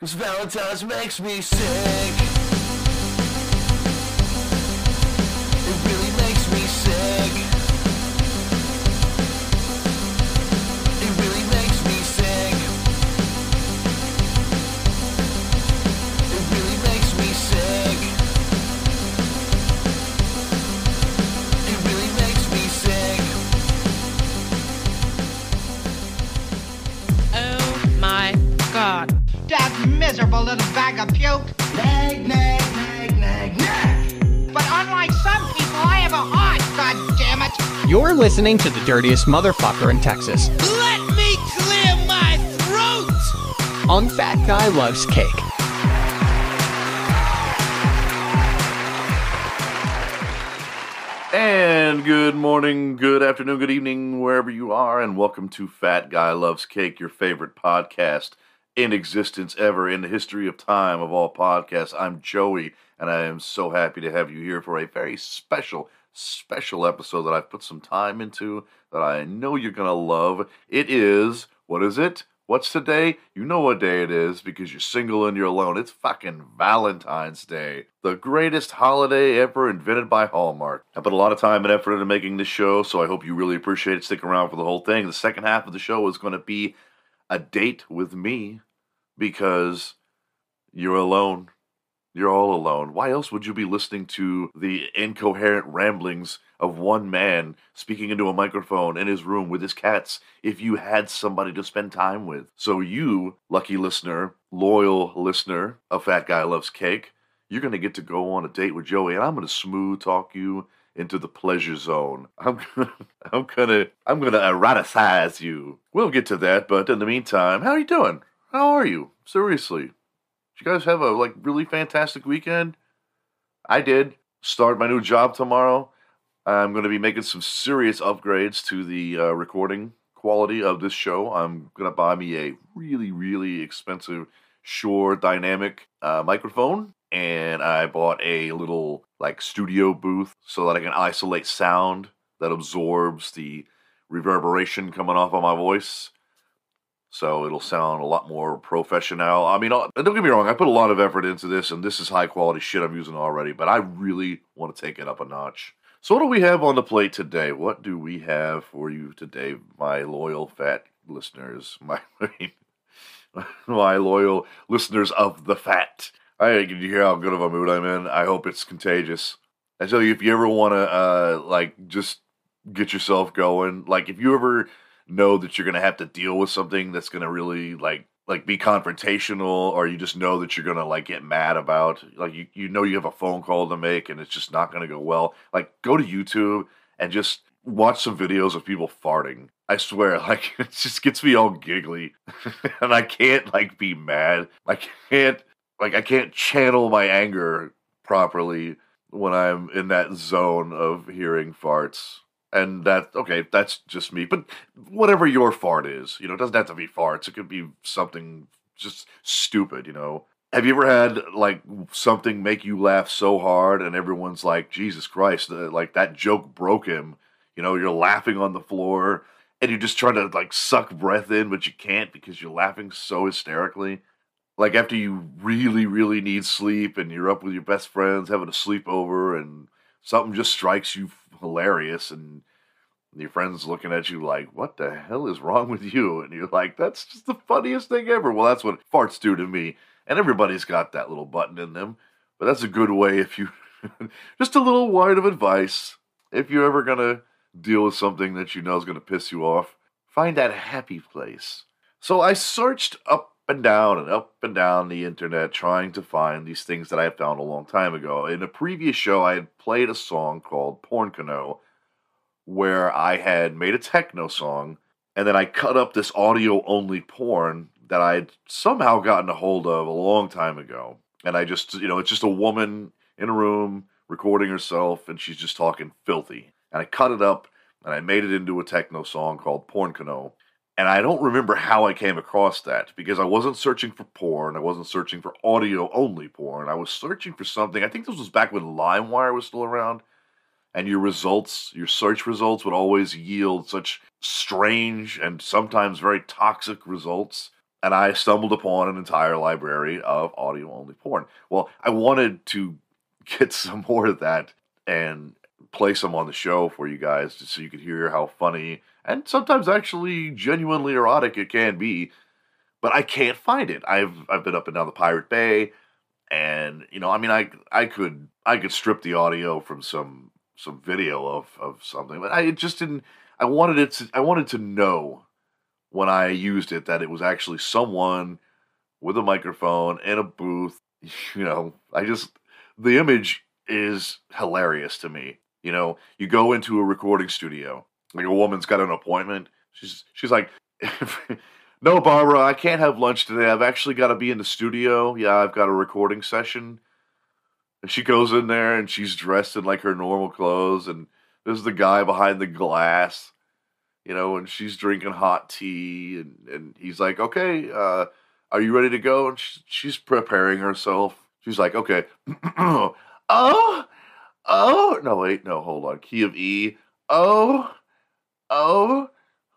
Cause Valentine's makes me sick. Listening to the dirtiest motherfucker in Texas Let me clear my throat! on Fat Guy Loves Cake. And good morning, good afternoon, good evening, wherever you are, and welcome to Fat Guy Loves Cake, your favorite podcast in existence ever in the history of time of all podcasts. I'm Joey, and I am so happy to have you here for a very special, special episode that I've put some time into that I know you're going to love. It is, what is it? What's today? You know what day it is because you're single and you're alone. It's fucking Valentine's Day, the greatest holiday ever invented by Hallmark. I put a lot of time and effort into making this show, so I hope you really appreciate it. Stick around for the whole thing. The second half of the show is going to be a date with me because you're alone. You're all alone. Why else would you be listening to the incoherent ramblings of one man speaking into a microphone in his room with his cats if you had somebody to spend time with? So, you, lucky listener, loyal listener a Fat Guy Loves Cake, you're going to get to go on a date with Joey, and I'm going to smooth talk you into the pleasure zone. I'm gonna, I'm gonna, I'm gonna eroticize you. We'll get to that, but in the meantime, how are you doing? How are you? Seriously, you guys have a like really fantastic weekend? I did. Start my new job tomorrow. I'm going to be making some serious upgrades to the uh, recording quality of this show. I'm going to buy me a really, really expensive Shure Dynamic uh, microphone, and I bought a little like studio booth so that I can isolate sound that absorbs the reverberation coming off of my voice. So it'll sound a lot more professional. I mean, don't get me wrong, I put a lot of effort into this, and this is high quality shit I'm using already, but I really want to take it up a notch. So, what do we have on the plate today? What do we have for you today, my loyal fat listeners? My, my loyal listeners of the fat. I can you hear how good of a mood I'm in? I hope it's contagious. I tell you, if you ever want to, uh, like, just get yourself going, like, if you ever know that you're gonna have to deal with something that's gonna really like like be confrontational or you just know that you're gonna like get mad about like you, you know you have a phone call to make and it's just not gonna go well. Like go to youtube and just watch some videos of people farting. I swear like it just gets me all giggly. And i can't like be mad. I can't like i can't channel my anger properly when i'm in that zone of hearing farts and that okay that's just me but whatever your fart is you know it doesn't have to be farts it could be something just stupid you know. Have you ever had like something make you laugh so hard and everyone's like jesus christ like that joke broke him you know you're laughing on the floor and you're just trying to like suck breath in but you can't because you're laughing so hysterically? Like after you really really need sleep and you're up with your best friends having a sleepover and something just strikes you hilarious and your friends looking at you like what the hell is wrong with you? And you're like that's just the funniest thing ever. Well that's what farts do to me. And everybody's got that little button in them. But that's a good way if you just a little word of advice. If you're ever gonna deal with something that you know is gonna piss you off find that happy place. So i searched up and down and up and down the internet trying to find these things that I had found a long time ago. In a previous show, I had played a song called Porn Canoe, where I had made a techno song, and then I cut up this audio only porn that I had somehow gotten a hold of a long time ago. And I just, you know, it's just a woman in a room recording herself, and she's just talking filthy. And I cut it up, and I made it into a techno song called Porn Canoe. And I don't remember how I came across that because I wasn't searching for porn. I wasn't searching for audio only porn. I was searching for something. I think this was back when LimeWire was still around. And your results, your search results would always yield such strange and sometimes very toxic results. and I stumbled upon an entire library of audio only porn. Well, I wanted to get some more of that and play some on the show for you guys just so you could hear how funny and sometimes actually genuinely erotic it can be. But I can't find it. I've I've been up and down the Pirate Bay and you know, I mean I I could I could strip the audio from some some video of of something, but I just didn't I wanted it to I wanted to know when I used it that it was actually someone with a microphone in a booth. You know, I just the image is hilarious to me. You know, you go into a recording studio, like a woman's got an appointment. She's she's like, "No, Barbara, I can't have lunch today. I've actually got to be in the studio. Yeah, I've got a recording session." And she goes in there and she's dressed in like her normal clothes, and there's the guy behind the glass, you know, and she's drinking hot tea, and and he's like, "Okay, uh, are you ready to go?" And she's, she's preparing herself. She's like, "Okay, oh, oh, no, wait, no, hold on, key of E, oh, oh,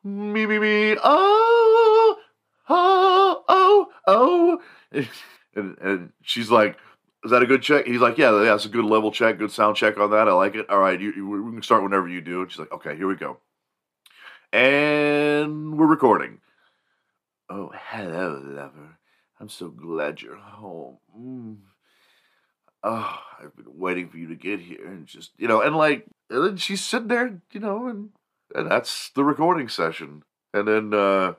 me, me, me, oh, oh, oh, oh," and and she's like. Is that a good check? He's like, yeah, that's a good level check, good sound check on that. I like it. All right, you, you, we can start whenever you do. And she's like, okay, here we go. And we're recording. Oh, hello, lover. I'm so glad you're home. Mm. Oh, I've been waiting for you to get here, and just you know, and like, and then she's sitting there, you know, and and that's the recording session. And then uh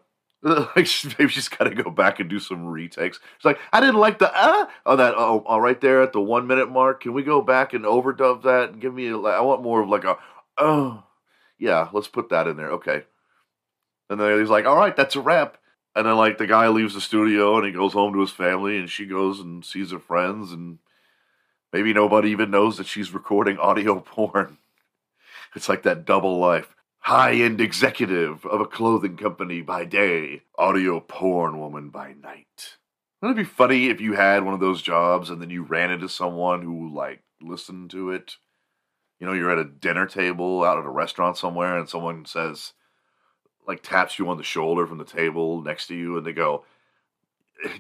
like maybe she's got to go back and do some retakes. She's like, I didn't like the uh oh that oh, oh right there at the one minute mark. Can we go back and overdub that and give me a, I want more of like a oh yeah, let's put that in there. Okay. And then he's like, all right, that's a wrap. And then like the guy leaves the studio and he goes home to his family and she goes and sees her friends and maybe nobody even knows that she's recording audio porn. It's like that double life. High end executive of a clothing company by day, audio porn woman by night. Wouldn't it be funny if you had one of those jobs and then you ran into someone who like listened to it? You know, you're at a dinner table out at a restaurant somewhere and someone says, like taps you on the shoulder from the table next to you and they go,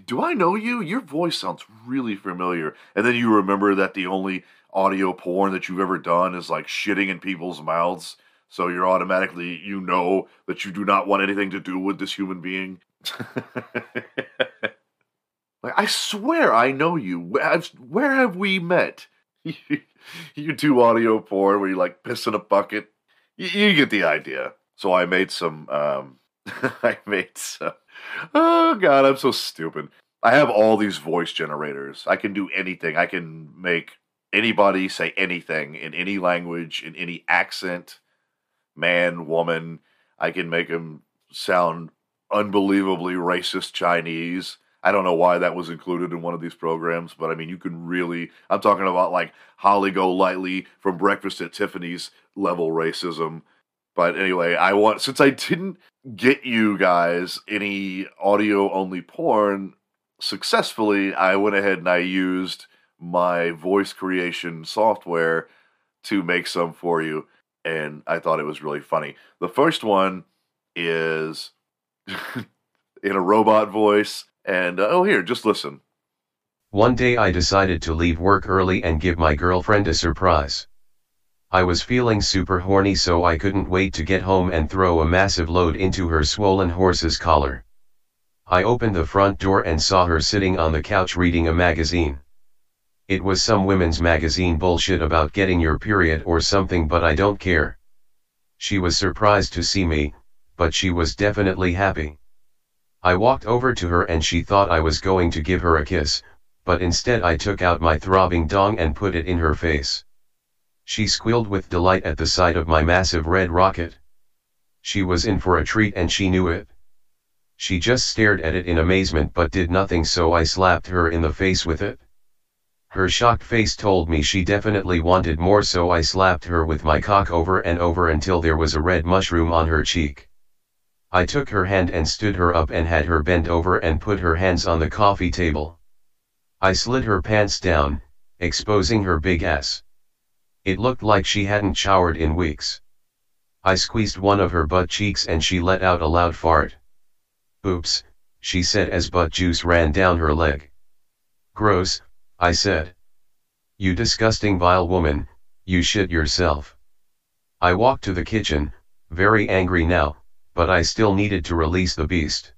Do I know you? Your voice sounds really familiar. And then you remember that the only audio porn that you've ever done is like shitting in people's mouths. So you're automatically, you know that you do not want anything to do with this human being. like, I swear I know you. Where, have we met? you do audio porn where you like piss in a bucket. You, you get the idea. So I made some. Um, I made some. Oh god, I'm so stupid. I have all these voice generators. I can do anything. I can make anybody say anything in any language, in any accent, man, woman. I can make them sound unbelievably racist Chinese. I don't know why that was included in one of these programs, but I mean, you can really. I'm talking about like Holly Golightly from Breakfast at Tiffany's level racism. But anyway, I want since I didn't get you guys any audio only porn successfully, I went ahead and I used my voice creation software to make some for you, and I thought it was really funny. The first one is in a robot voice, and uh, oh, here, just listen. One day I decided to leave work early and give my girlfriend a surprise. I was feeling super horny so I couldn't wait to get home and throw a massive load into her swollen horse's collar. I opened the front door and saw her sitting on the couch reading a magazine. It was some women's magazine bullshit about getting your period or something but I don't care. She was surprised to see me, but she was definitely happy. I walked over to her and she thought I was going to give her a kiss, but instead I took out my throbbing dong and put it in her face. She squealed with delight at the sight of my massive red rocket. She was in for a treat and she knew it. She just stared at it in amazement but did nothing so I slapped her in the face with it. Her shocked face told me she definitely wanted more so I slapped her with my cock over and over until there was a red mushroom on her cheek. I took her hand and stood her up and had her bend over and put her hands on the coffee table. I slid her pants down, exposing her big ass. It looked like she hadn't showered in weeks. I squeezed one of her butt cheeks and she let out a loud fart. Oops, she said as butt juice ran down her leg. Gross, I said. You disgusting vile woman, you shit yourself. I walked to the kitchen, very angry now, but I still needed to release the beast.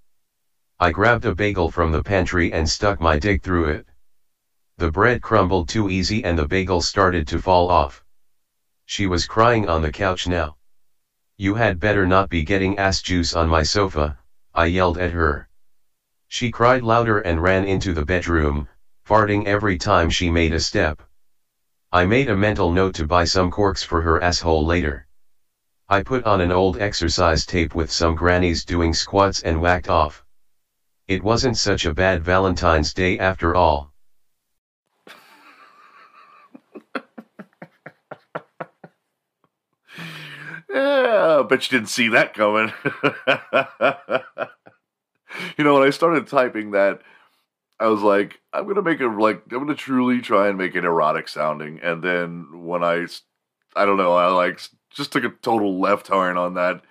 I grabbed a bagel from the pantry and stuck my dick through it. The bread crumbled too easy and the bagel started to fall off. She was crying on the couch now. You had better not be getting ass juice on my sofa, I yelled at her. She cried louder and ran into the bedroom, farting every time she made a step. I made a mental note to buy some corks for her asshole later. I put on an old exercise tape with some grannies doing squats and whacked off. It wasn't such a bad Valentine's Day after all. Yeah, bet you didn't see that coming. you know, when I started typing that, I was like, I'm gonna make it like I'm gonna truly try and make it erotic sounding. And then when I, I don't know, I like just took a total left turn on that,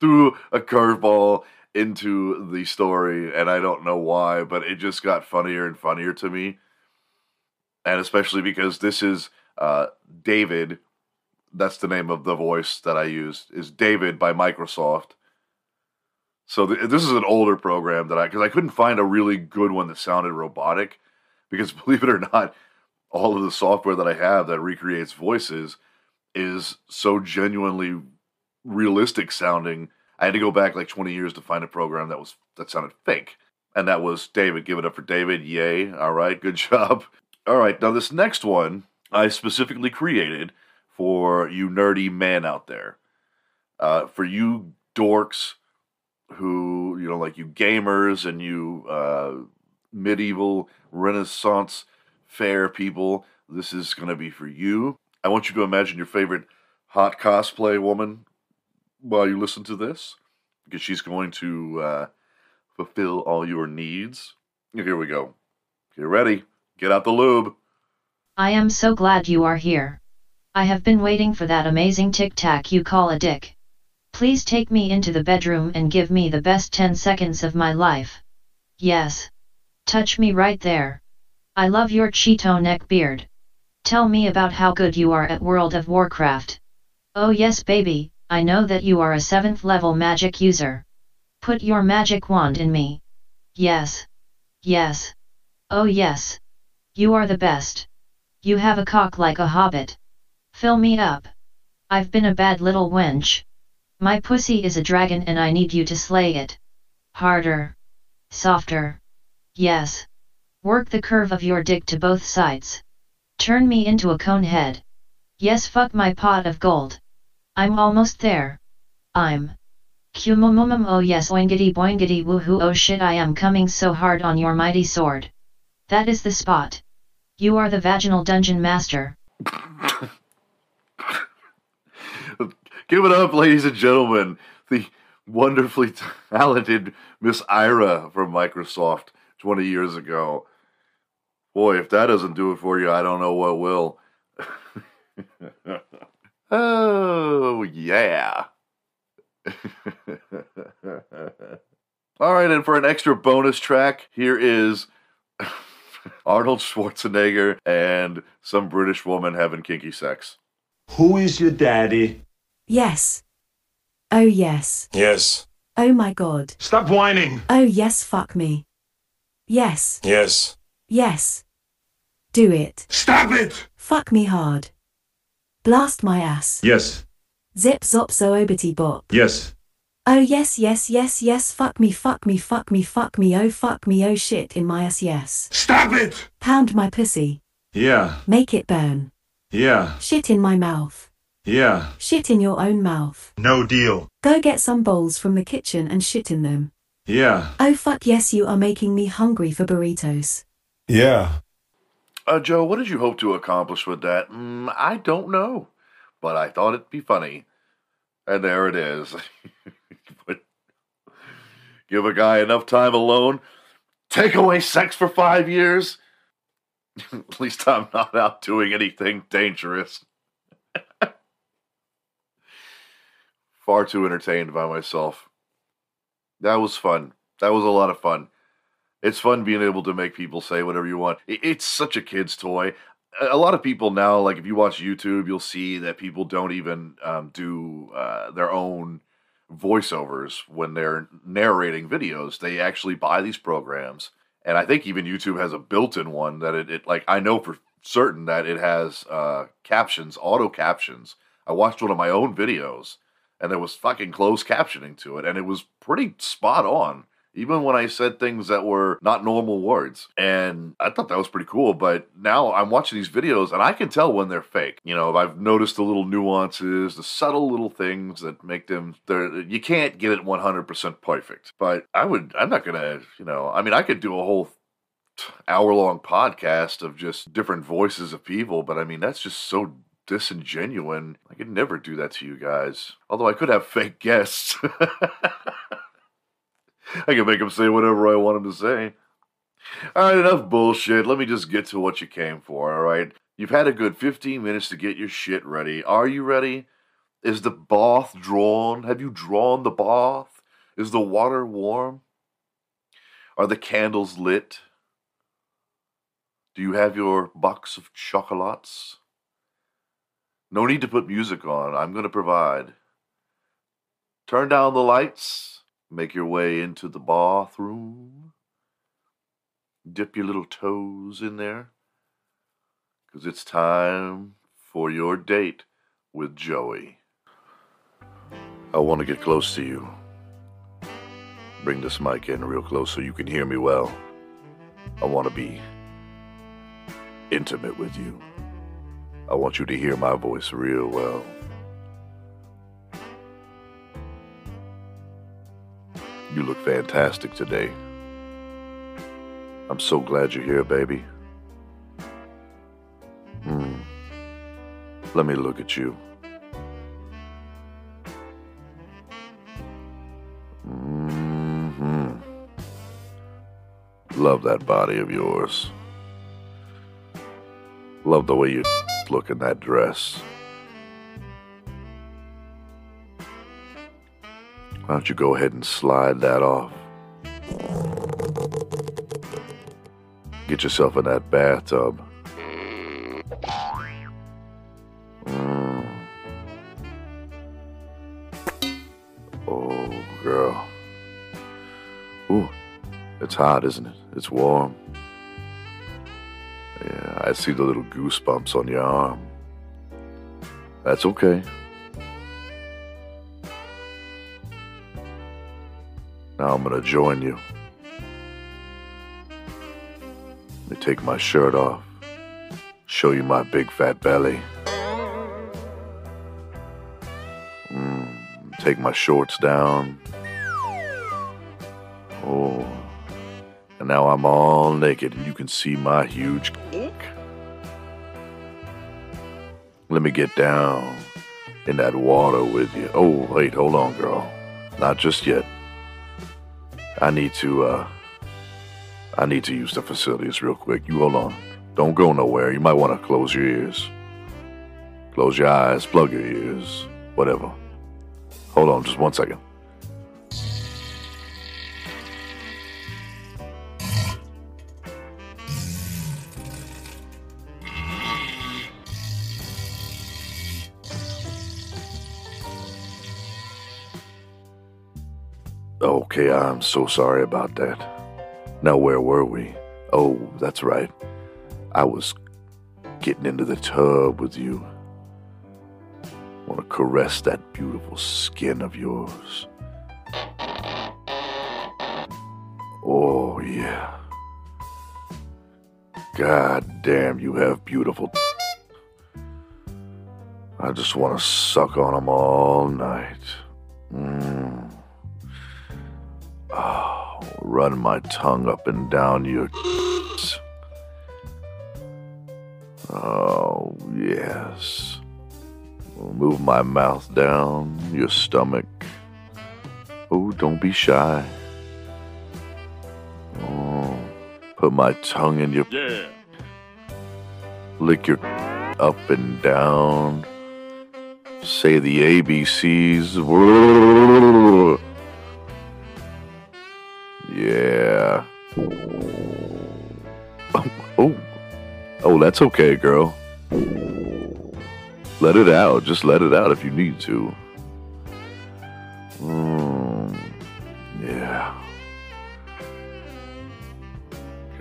threw a curveball into the story, and I don't know why, but it just got funnier and funnier to me. And especially because this is uh, David that's the name of the voice that I used is David by Microsoft. So th- this is an older program that I because I couldn't find a really good one that sounded robotic because believe it or not, all of the software that I have that recreates voices is so genuinely realistic sounding. I had to go back like 20 years to find a program that was that sounded fake. And that was David. Give it up for David. Yay. All right, good job. All right, now this next one I specifically created for you nerdy men out there. Uh, for you dorks who, you know, like you gamers and you uh, medieval Renaissance fair people, this is going to be for you. I want you to imagine your favorite hot cosplay woman while you listen to this, because she's going to uh, fulfill all your needs. Here we go. Get ready. Get out the lube. I am so glad you are here. I have been waiting for that amazing tic tac you call a dick. Please take me into the bedroom and give me the best 10 seconds of my life. Yes. Touch me right there. I love your Cheeto neck beard. Tell me about how good you are at World of Warcraft. Oh yes baby, I know that you are a 7th level magic user. Put your magic wand in me. Yes. Yes. Oh yes. You are the best. You have a cock like a hobbit. Fill me up. I've been a bad little wench. My pussy is a dragon and I need you to slay it. Harder. Softer. Yes. Work the curve of your dick to both sides. Turn me into a cone head. Yes, fuck my pot of gold. I'm almost there. I'm. Cumumumum oh yes oingity boingity woohoo oh shit I am coming so hard on your mighty sword. That is the spot. You are the vaginal dungeon master. Give it up, ladies and gentlemen. The wonderfully talented Miss Zira from Microsoft 20 years ago. Boy, if that doesn't do it for you, I don't know what will. oh, yeah. All right, and for an extra bonus track, here is Arnold Schwarzenegger and some British woman having kinky sex. Who is your daddy? Yes. Oh yes. Yes. Oh my god. Stop whining. Oh yes, fuck me. Yes. Yes. Yes. Do it. Stop it! Fuck me hard. Blast my ass. Yes. Zip zop so obity bop. Yes. Oh yes, yes, yes, yes, fuck me, fuck me, fuck me, fuck me, oh fuck me, oh shit in my ass, yes. Stop it! Pound my pussy. Yeah. Make it burn. Yeah. Shit in my mouth. Yeah. Shit in your own mouth. No deal. Go get some bowls from the kitchen and shit in them. Yeah. Oh fuck yes, you are making me hungry for burritos. Yeah. Uh, Joe, what did you hope to accomplish with that? Mm, I don't know, but I thought it'd be funny. And there it is. But Give a guy enough time alone, take away sex for five years. At least I'm not out doing anything dangerous. Far too entertained by myself. That was fun. That was a lot of fun. It's fun being able to make people say whatever you want. It's such a kid's toy. A lot of people now, like if you watch YouTube, you'll see that people don't even um, do uh, their own voiceovers when they're narrating videos. They actually buy these programs, and I think even YouTube has a built-in one that it, it like I know for certain that it has uh, captions, auto captions. I watched one of my own videos, and there was fucking closed captioning to it, and it was pretty spot on. Even when I said things that were not normal words. And I thought that was pretty cool. But now I'm watching these videos and I can tell when they're fake. You know, I've noticed the little nuances, the subtle little things that make them, you can't get it 100% perfect. But I would, I'm not going to, you know, I mean, I could do a whole hour long podcast of just different voices of people, but I mean, that's just so disingenuine. I could never do that to you guys. Although I could have fake guests. I can make them say whatever I want them to say. All right, enough bullshit. Let me just get to what you came for, all right? You've had a good 15 minutes to get your shit ready. Are you ready? Is the bath drawn? Have you drawn the bath? Is the water warm? Are the candles lit? Do you have your box of chocolates? No need to put music on. I'm going to provide. Turn down the lights. Make your way into the bathroom. Dip your little toes in there. Because it's time for your date with Joey. I want to get close to you. Bring this mic in real close so you can hear me well. I want to be intimate with you. I want you to hear my voice real well. You look fantastic today. I'm so glad you're here, baby. Hmm. Let me look at you. hmm Love that body of yours. Love the way you look in that dress. Why don't you go ahead and slide that off? Get yourself in that bathtub. Mm. Oh, girl. Ooh, it's hot, isn't it? It's warm. I see the little goosebumps on your arm. That's okay. Now I'm gonna join you. Let me take my shirt off. Show you my big fat belly. Mm, take my shorts down. Oh. And now I'm all naked and you can see my huge Let me get down in that water with you. Oh, wait, hold on, girl. Not just yet. I need to, uh, I need to use the facilities real quick. You hold on. Don't go nowhere. You might want to close your ears. Close your eyes, plug your ears, whatever. Hold on just one second. Okay, I'm so sorry about that. Now, where were we? Oh, that's right. I was getting into the tub with you. I Want to caress that beautiful skin of yours. Oh, yeah. God damn, you have beautiful. I just want to suck on them all night. Mm. Run my tongue up and down your. Oh, yes. Move my mouth down your stomach. Oh, don't be shy. Oh, put my tongue in your. Yeah. Lick your up and down. Say the ABCs. Oh, oh, that's okay, girl. Let it out. Just let it out if you need to. Mm, yeah.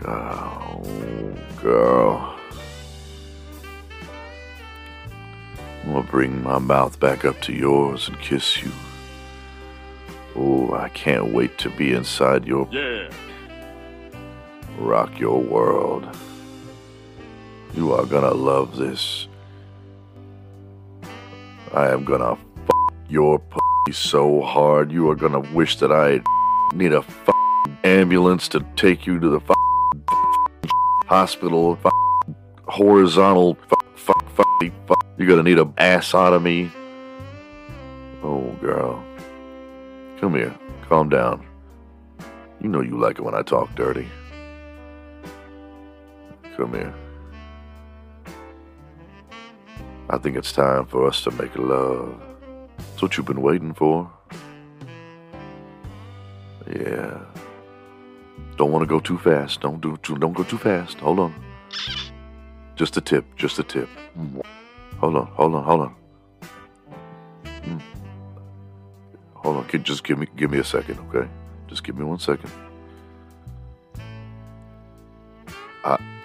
Oh, girl. I'm gonna bring my mouth back up to yours and kiss you. Oh, I can't wait to be inside your. Yeah. Rock your world. You are gonna love this. I am gonna f your pussy so hard. You are gonna wish that I need a ambulance to take you to the hospital. Horizontal. You're gonna need a assotomy. Oh, girl. Come here. Calm down. You know you like it when I talk dirty. Come here. I think it's time for us to make love. It's what you've been waiting for. Yeah. Don't want to go too fast. Don't do too, don't go too fast. Hold on. Just a tip. Just a tip. Hold on. Hold on. Hold on. Mm. Hold on. Just give me give me a second, okay? Just give me one second.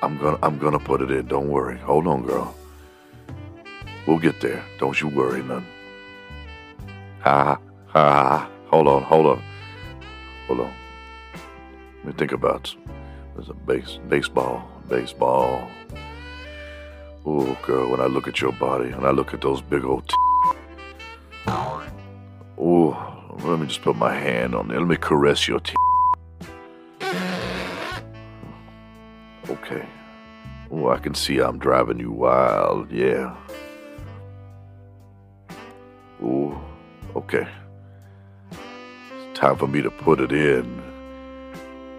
I'm gonna I'm gonna put it in. Don't worry. Hold on, girl. We'll get there. Don't you worry none. Ha ha. Hold on, hold on. Hold on. Let me think about there's a base baseball. Baseball. Oh girl, when I look at your body and I look at those big old t- Oh, let me just put my hand on there. Let me caress your t- can see I'm driving you wild. Yeah. Oh, okay. It's time for me to put it in.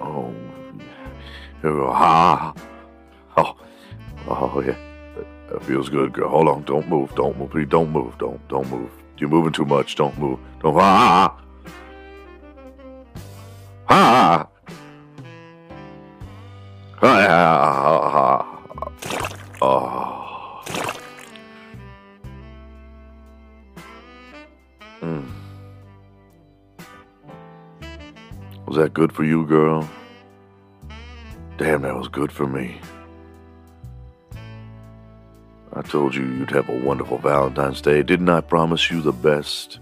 Oh. Ha. Oh, oh yeah. That, feels good, girl. Hold on. Don't move. Don't move. Please don't move. Don't don't move. You're moving too much. Don't move. Don't. Ha. Ah, Was that good for you, girl? Damn, that was good for me. I told you you'd have a wonderful Valentine's Day. Didn't I promise you the best?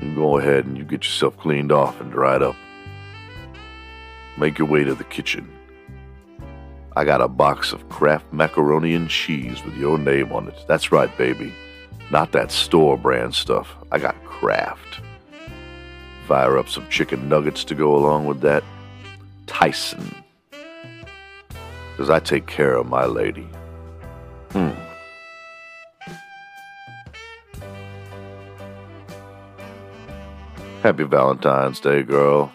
You go ahead and you get yourself cleaned off and dried up. Make your way to the kitchen. I got a box of Kraft macaroni and cheese with your name on it. That's right, baby. Not that store brand stuff. I got Kraft. Fire up some chicken nuggets to go along with that. Tyson. Because I take care of my lady. Hmm. Happy Valentine's Day, girl.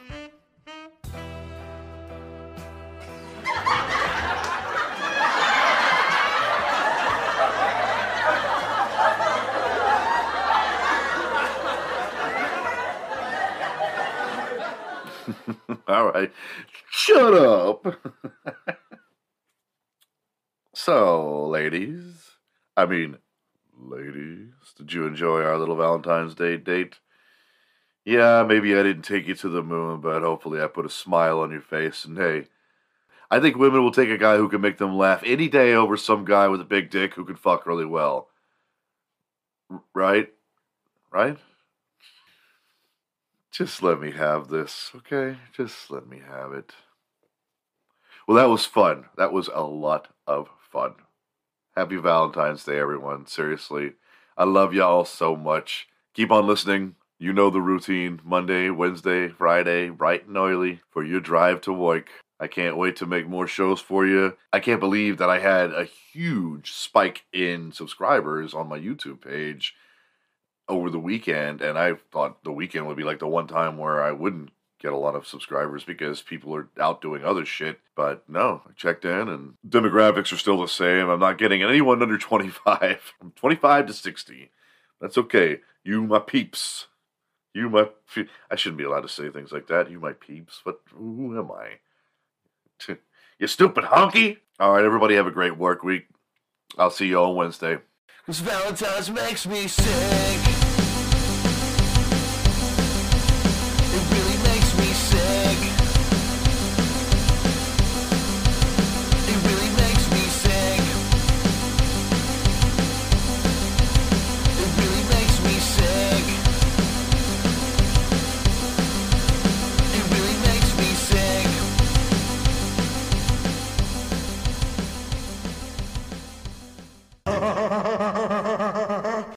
I mean, ladies, did you enjoy our little Valentine's Day date? Yeah, maybe I didn't take you to the moon, but hopefully I put a smile on your face. And hey, I think women will take a guy who can make them laugh any day over some guy with a big dick who can fuck really well. R- Right? Right? Just let me have this, okay? Just let me have it. Well, that was fun. That was a lot of fun. Happy Valentine's Day, everyone. Seriously. I love y'all so much. Keep on listening. You know the routine Monday, Wednesday, Friday, bright and oily for your drive to work. I can't wait to make more shows for you. I can't believe that I had a huge spike in subscribers on my YouTube page over the weekend, and I thought the weekend would be like the one time where I wouldn't get a lot of subscribers because people are out doing other shit. But no, I checked in, and demographics are still the same. I'm not getting anyone under 25. I'm 25 to 60. That's okay. You, my peeps, You my, pe- I shouldn't be allowed to say things like that. You my peeps, but who am I? You stupid honky. All right, everybody have a great work week. I'll see you on Wednesday. Cause Valentine's makes me sick.